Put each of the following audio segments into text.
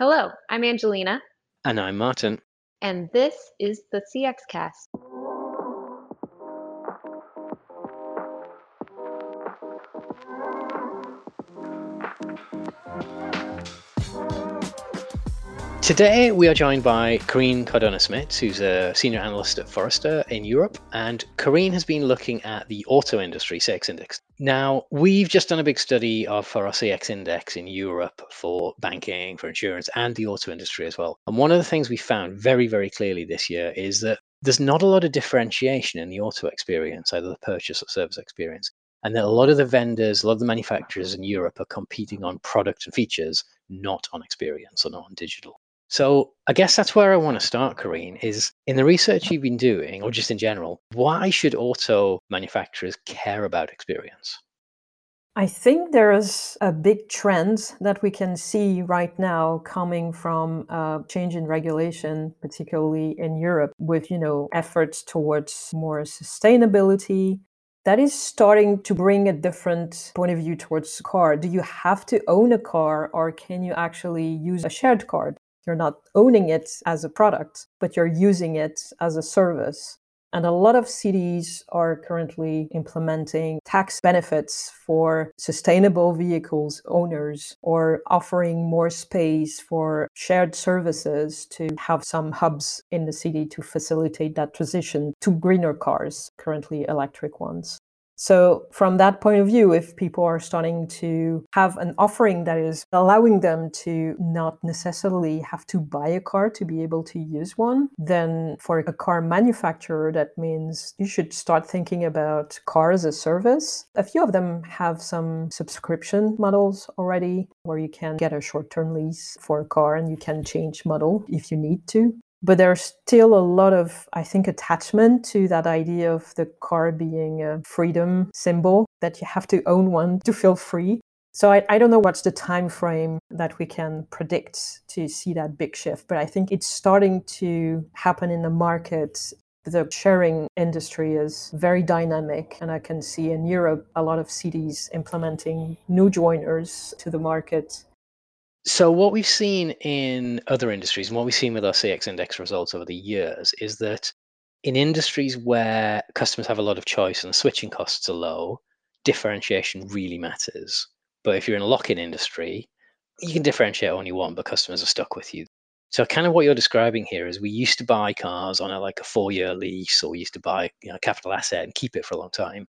Hello, I'm Angelina, And I'm Martin. and this is the CX Cast. Today we are joined by Karine Cardona-Smits, who's a senior analyst at Forrester in Europe, and Karine has been looking at the auto industry CX index. Now we've just done a big study of our CX index in Europe for banking, for insurance, and the auto industry as well. And one of the things we found very, very clearly this year is that there's not a lot of differentiation in the auto experience, either the purchase or service experience. And that a lot of the vendors, a lot of the manufacturers in Europe are competing on product and features, not on experience or not on digital. So I guess that's where I want to start, Karine, is in the research you've been doing, or just in general, why should auto manufacturers care about experience? I think there's a big trend that we can see right now coming from a change in regulation, particularly in Europe, with you know efforts towards more sustainability. That is starting to bring a different point of view towards car. Do you have to own a car, or can you actually use a shared car? You're not owning it as a product, but you're using it as a service. And a lot of cities are currently implementing tax benefits for sustainable vehicles owners or offering more space for shared services to have some hubs in the city to facilitate that transition to greener cars, currently electric ones. So, from that point of view, if people are starting to have an offering that is allowing them to not necessarily have to buy a car to be able to use one, then for a car manufacturer, that means you should start thinking about car as a service. A few of them have some subscription models already where you can get a short term lease for a car and you can change model if you need to but there's still a lot of i think attachment to that idea of the car being a freedom symbol that you have to own one to feel free. So I, I don't know what's the time frame that we can predict to see that big shift but i think it's starting to happen in the market. The sharing industry is very dynamic and i can see in europe a lot of cities implementing new joiners to the market So, what we've seen in other industries and what we've seen with our CX index results over the years is that in industries where customers have a lot of choice and the switching costs are low, differentiation really matters. But if you're in a lock in industry, you can differentiate all you want, but customers are stuck with you. So, kind of what you're describing here is we used to buy cars on a like a four year lease, or we used to buy you know, a capital asset and keep it for a long time.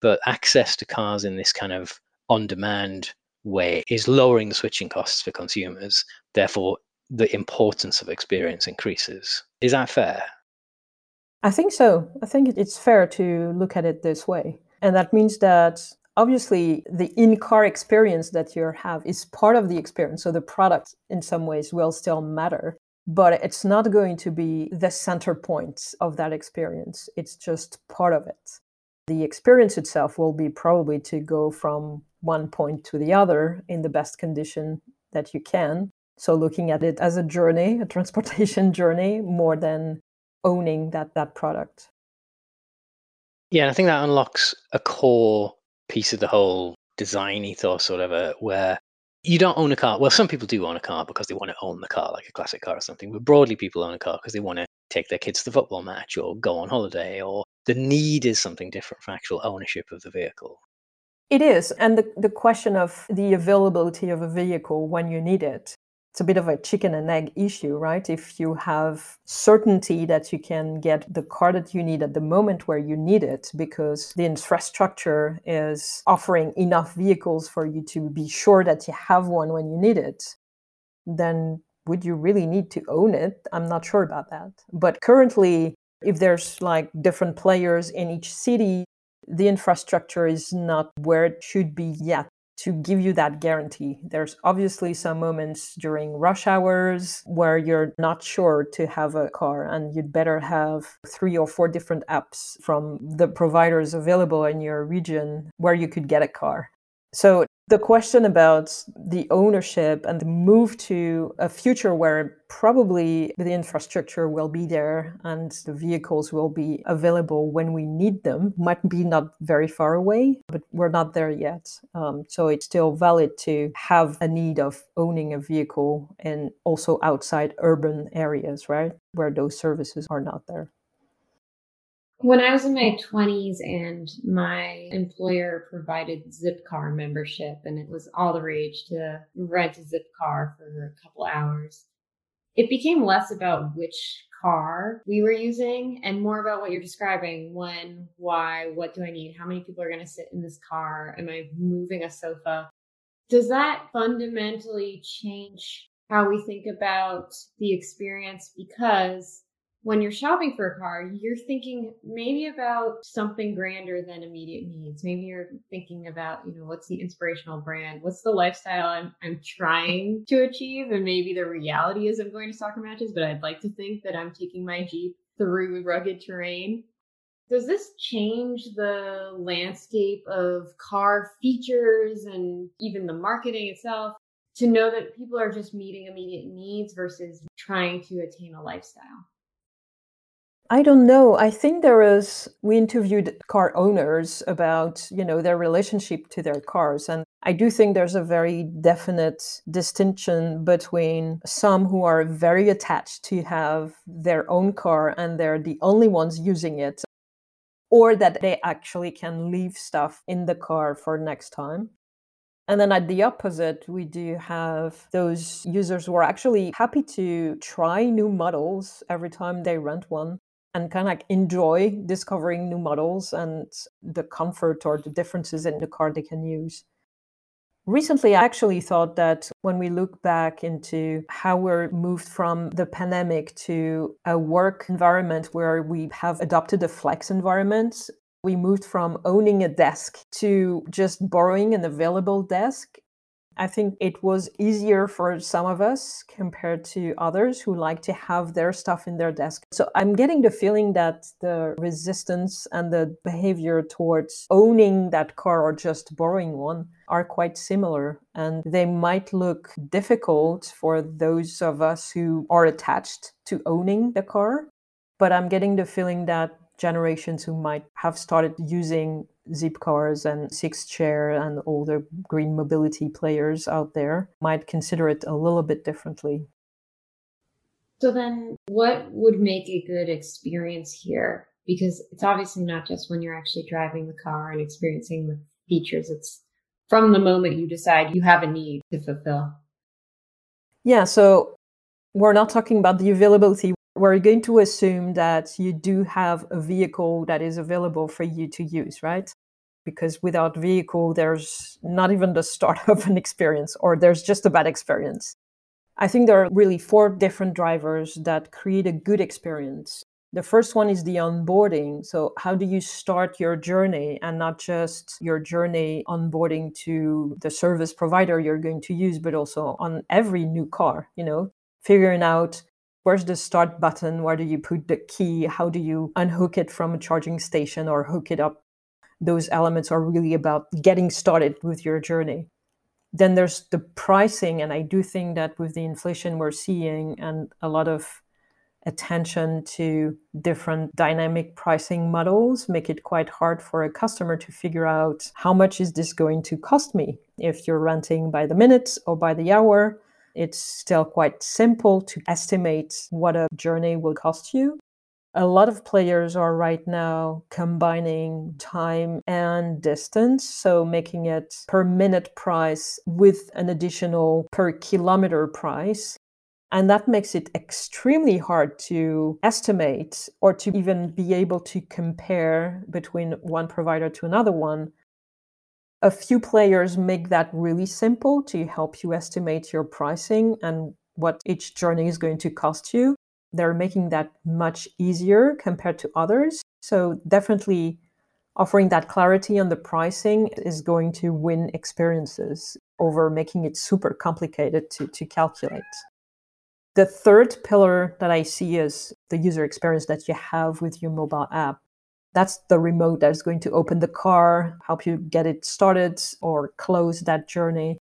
But access to cars in this kind of on demand way is lowering the switching costs for consumers. Therefore, the importance of experience increases. Is that fair? I think so. I think it's fair to look at it this way. And that means that obviously the in car experience that you have is part of the experience. So the product in some ways will still matter, but it's not going to be the center point of that experience. It's just part of it. The experience itself will be probably to go from one point to the other in the best condition that you can. So looking at it as a journey, a transportation journey, more than owning that that product. Yeah, I think that unlocks a core piece of the whole design ethos, or whatever, where you don't own a car. Well, some people do own a car because they want to own the car, like a classic car or something. But broadly, people own a car because they want to take their kids to the football match or go on holiday, or the need is something different for actual ownership of the vehicle. It is. And the, the question of the availability of a vehicle when you need it, it's a bit of a chicken and egg issue, right? If you have certainty that you can get the car that you need at the moment where you need it, because the infrastructure is offering enough vehicles for you to be sure that you have one when you need it, then would you really need to own it? I'm not sure about that. But currently, if there's like different players in each city, the infrastructure is not where it should be yet to give you that guarantee. There's obviously some moments during rush hours where you're not sure to have a car, and you'd better have three or four different apps from the providers available in your region where you could get a car. So the question about the ownership and the move to a future where probably the infrastructure will be there and the vehicles will be available when we need them might be not very far away, but we're not there yet. Um, so it's still valid to have a need of owning a vehicle and also outside urban areas, right? Where those services are not there. When I was in my 20s and my employer provided Zipcar membership, and it was all the rage to rent a Zipcar for a couple hours, it became less about which car we were using and more about what you're describing when, why, what do I need, how many people are going to sit in this car, am I moving a sofa? Does that fundamentally change how we think about the experience? Because when you're shopping for a car, you're thinking maybe about something grander than immediate needs. Maybe you're thinking about, you know, what's the inspirational brand? What's the lifestyle I'm, I'm trying to achieve? And maybe the reality is I'm going to soccer matches, but I'd like to think that I'm taking my Jeep through rugged terrain. Does this change the landscape of car features and even the marketing itself to know that people are just meeting immediate needs versus trying to attain a lifestyle? I don't know. I think there is we interviewed car owners about, you know, their relationship to their cars and I do think there's a very definite distinction between some who are very attached to have their own car and they're the only ones using it or that they actually can leave stuff in the car for next time. And then at the opposite, we do have those users who are actually happy to try new models every time they rent one and kind of like enjoy discovering new models and the comfort or the differences in the car they can use. Recently, I actually thought that when we look back into how we're moved from the pandemic to a work environment where we have adopted a flex environment, we moved from owning a desk to just borrowing an available desk I think it was easier for some of us compared to others who like to have their stuff in their desk. So I'm getting the feeling that the resistance and the behavior towards owning that car or just borrowing one are quite similar. And they might look difficult for those of us who are attached to owning the car. But I'm getting the feeling that generations who might have started using Zipcars and Sixt Share and all the green mobility players out there might consider it a little bit differently. So then what would make a good experience here? Because it's obviously not just when you're actually driving the car and experiencing the features. It's from the moment you decide you have a need to fulfill. Yeah, so we're not talking about the availability we're going to assume that you do have a vehicle that is available for you to use, right? Because without vehicle, there's not even the start of an experience, or there's just a bad experience. I think there are really four different drivers that create a good experience. The first one is the onboarding. So, how do you start your journey and not just your journey onboarding to the service provider you're going to use, but also on every new car, you know, figuring out where's the start button? Where do you put the key? How do you unhook it from a charging station or hook it up? Those elements are really about getting started with your journey. Then there's the pricing and i do think that with the inflation we're seeing and a lot of attention to different dynamic pricing models make it quite hard for a customer to figure out how much is this going to cost me if you're renting by the minute or by the hour it's still quite simple to estimate what a journey will cost you. A lot of players are right now combining time and distance, so making it per minute price with an additional per kilometer price. And that makes it extremely hard to estimate or to even be able to compare between one provider to another one a few players make that really simple to help you estimate your pricing and what each journey is going to cost you. They're making that much easier compared to others. So, definitely offering that clarity on the pricing is going to win experiences over making it super complicated to, to calculate. The third pillar that I see is the user experience that you have with your mobile app. That's the remote that is going to open the car, help you get it started, or close that journey.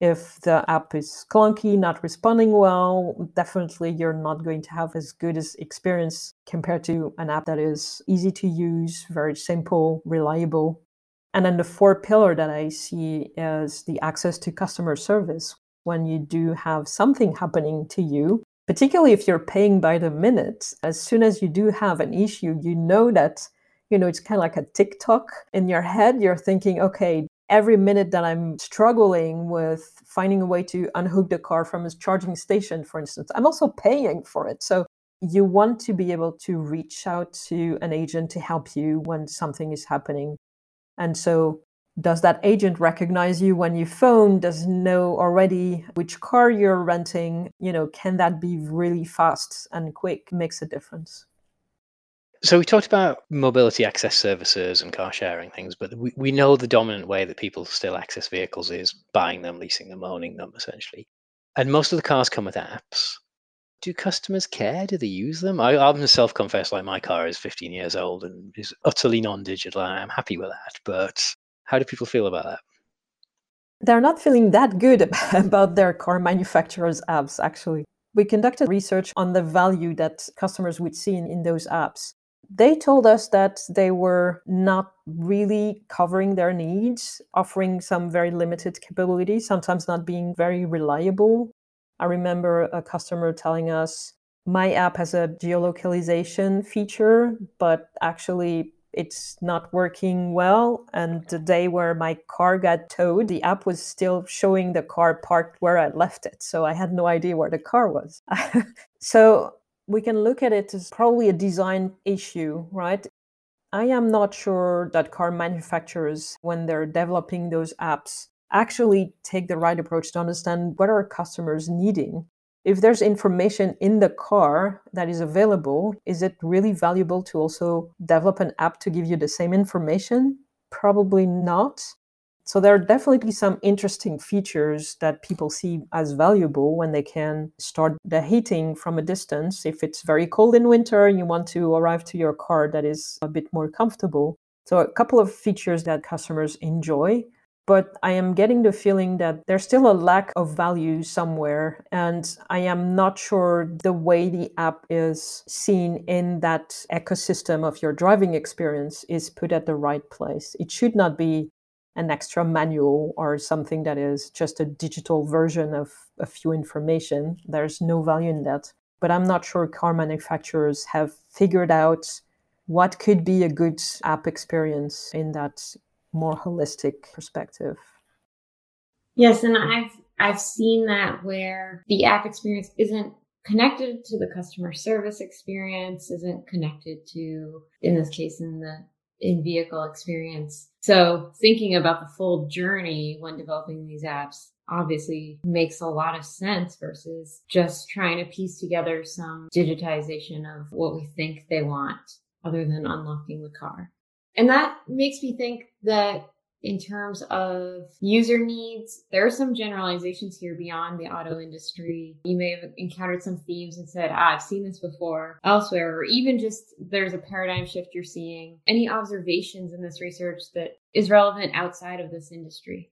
If the app is clunky, not responding well, definitely you're not going to have as good as experience compared to an app that is easy to use, very simple, reliable. And then the fourth pillar that I see is the access to customer service. When you do have something happening to you, particularly if you're paying by the minute, as soon as you do have an issue, you know that, you know, it's kind of like a TikTok in your head. You're thinking, okay, every minute that I'm struggling with finding a way to unhook the car from its charging station, for instance, I'm also paying for it. So you want to be able to reach out to an agent to help you when something is happening. And so does that agent recognize you when you phone does know already which car you're renting you know can that be really fast and quick makes a difference so we talked about mobility access services and car sharing things, but we, we know the dominant way that people still access vehicles is buying them, leasing them, owning them, essentially. And most of the cars come with apps. Do customers care? Do they use them? I, I'm self-confessed, like my car is 15 years old and is utterly non-digital, and I'm happy with that. But how do people feel about that? They're not feeling that good about their car manufacturers' apps, actually. We conducted research on the value that customers would see in, in those apps they told us that they were not really covering their needs, offering some very limited capabilities, sometimes not being very reliable. I remember a customer telling us, my app has a geolocalization feature, but actually it's not working well. And the day where my car got towed, the app was still showing the car parked where I left it. So I had no idea where the car was. so we can look at it as probably a design issue, right? I am not sure that car manufacturers, when they're developing those apps, actually take the right approach to understand what are customers needing. If there's information in the car that is available, is it really valuable to also develop an app to give you the same information? Probably not. So there are definitely some interesting features that people see as valuable when they can start the heating from a distance. If it's very cold in winter and you want to arrive to your car that is a bit more comfortable. So a couple of features that customers enjoy. But I am getting the feeling that there's still a lack of value somewhere. And I am not sure the way the app is seen in that ecosystem of your driving experience is put at the right place. It should not be an extra manual or something that is just a digital version of a few information. There's no value in that. But I'm not sure car manufacturers have figured out what could be a good app experience in that more holistic perspective. Yes, and I've I've seen that where the app experience isn't connected to the customer service experience, isn't connected to in this case in the in vehicle experience. So thinking about the full journey when developing these apps obviously makes a lot of sense versus just trying to piece together some digitization of what we think they want other than unlocking the car. And that makes me think that in terms of user needs. There are some generalizations here beyond the auto industry. You may have encountered some themes and said, ah, I've seen this before elsewhere, or even just there's a paradigm shift you're seeing. Any observations in this research that is relevant outside of this industry?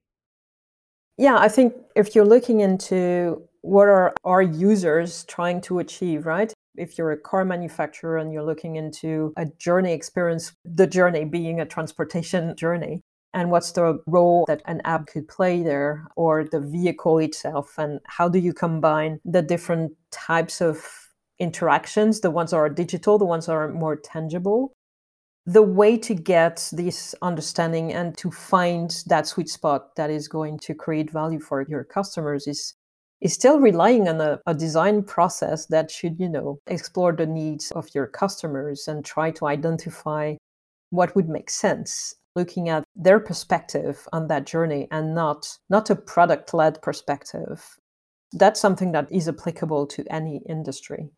Yeah, I think if you're looking into what are our users trying to achieve, right? If you're a car manufacturer and you're looking into a journey experience, the journey being a transportation journey, and what's the role that an app could play there or the vehicle itself? And how do you combine the different types of interactions? The ones that are digital the ones that are more tangible? The way to get this understanding and to find that sweet spot that is going to create value for your customers is is still relying on a, a, design process that should you know explore the needs of your customers and try to identify what would make sense looking at their perspective on that journey and not not a product led perspective. That's something that is applicable to any industry.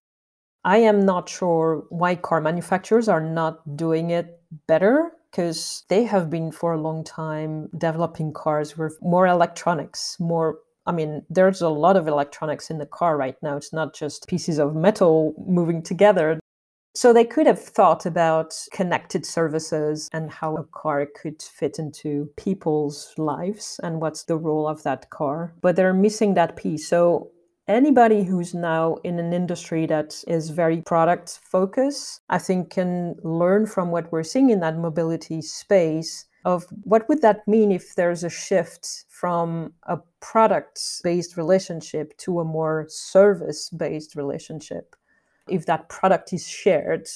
I am not sure why car manufacturers are not doing it better because they have been for a long time developing cars with more electronics more I mean, there's a lot of electronics in the car right now. It's not just pieces of metal moving together So they could have thought about connected services and how a car could fit into people's lives and what's the role of that car. But they're missing that piece. So anybody who's now in an industry that is very product focused, I think can learn from what we're seeing in that mobility space of what would that mean if there's a shift from a product based relationship to a more service based relationship if that product is shared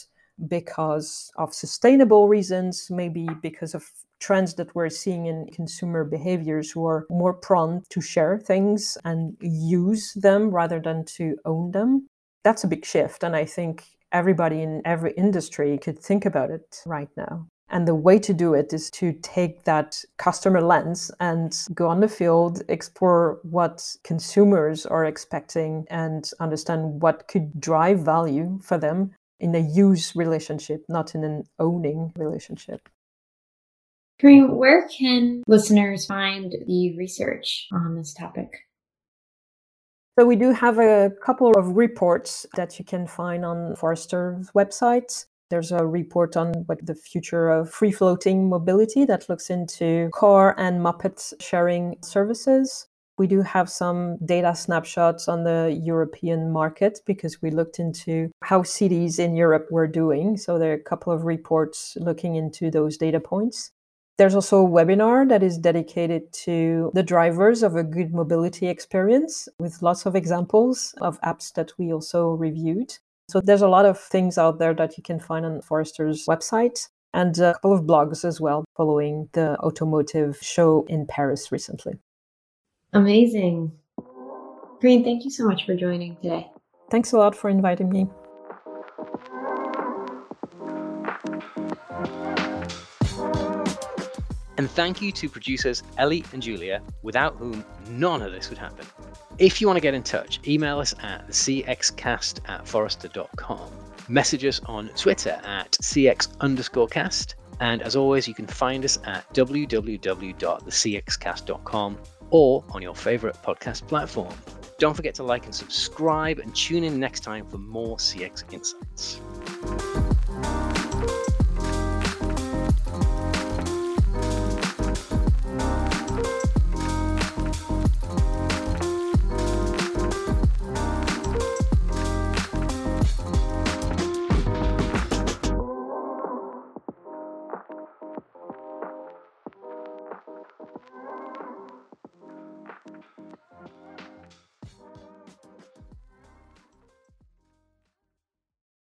because of sustainable reasons, maybe because of trends that we're seeing in consumer behaviors who are more prone to share things and use them rather than to own them. That's a big shift. And I think everybody in every industry could think about it right now. And the way to do it is to take that customer lens and go on the field, explore what consumers are expecting, and understand what could drive value for them in a use relationship, not in an owning relationship. Karine, where can listeners find the research on this topic? So, we do have a couple of reports that you can find on Forrester's website. There's a report on what the future of free floating mobility that looks into car and moped sharing services. We do have some data snapshots on the European market because we looked into how cities in Europe were doing. So there are a couple of reports looking into those data points. There's also a webinar that is dedicated to the drivers of a good mobility experience with lots of examples of apps that we also reviewed. So there's a lot of things out there that you can find on Forrester's website and a couple of blogs as well following the automotive show in Paris recently. Amazing. Karine, thank you so much for joining today. Thanks a lot for inviting me. And thank you to producers Ellie and Julia, without whom none of this would happen. If you want to get in touch, email us at cxcast at forrester.com. Message us on Twitter at cx underscore cast. And as always, you can find us at www.thecxcast.com or on your favorite podcast platform. Don't forget to like and subscribe and tune in next time for more CX insights.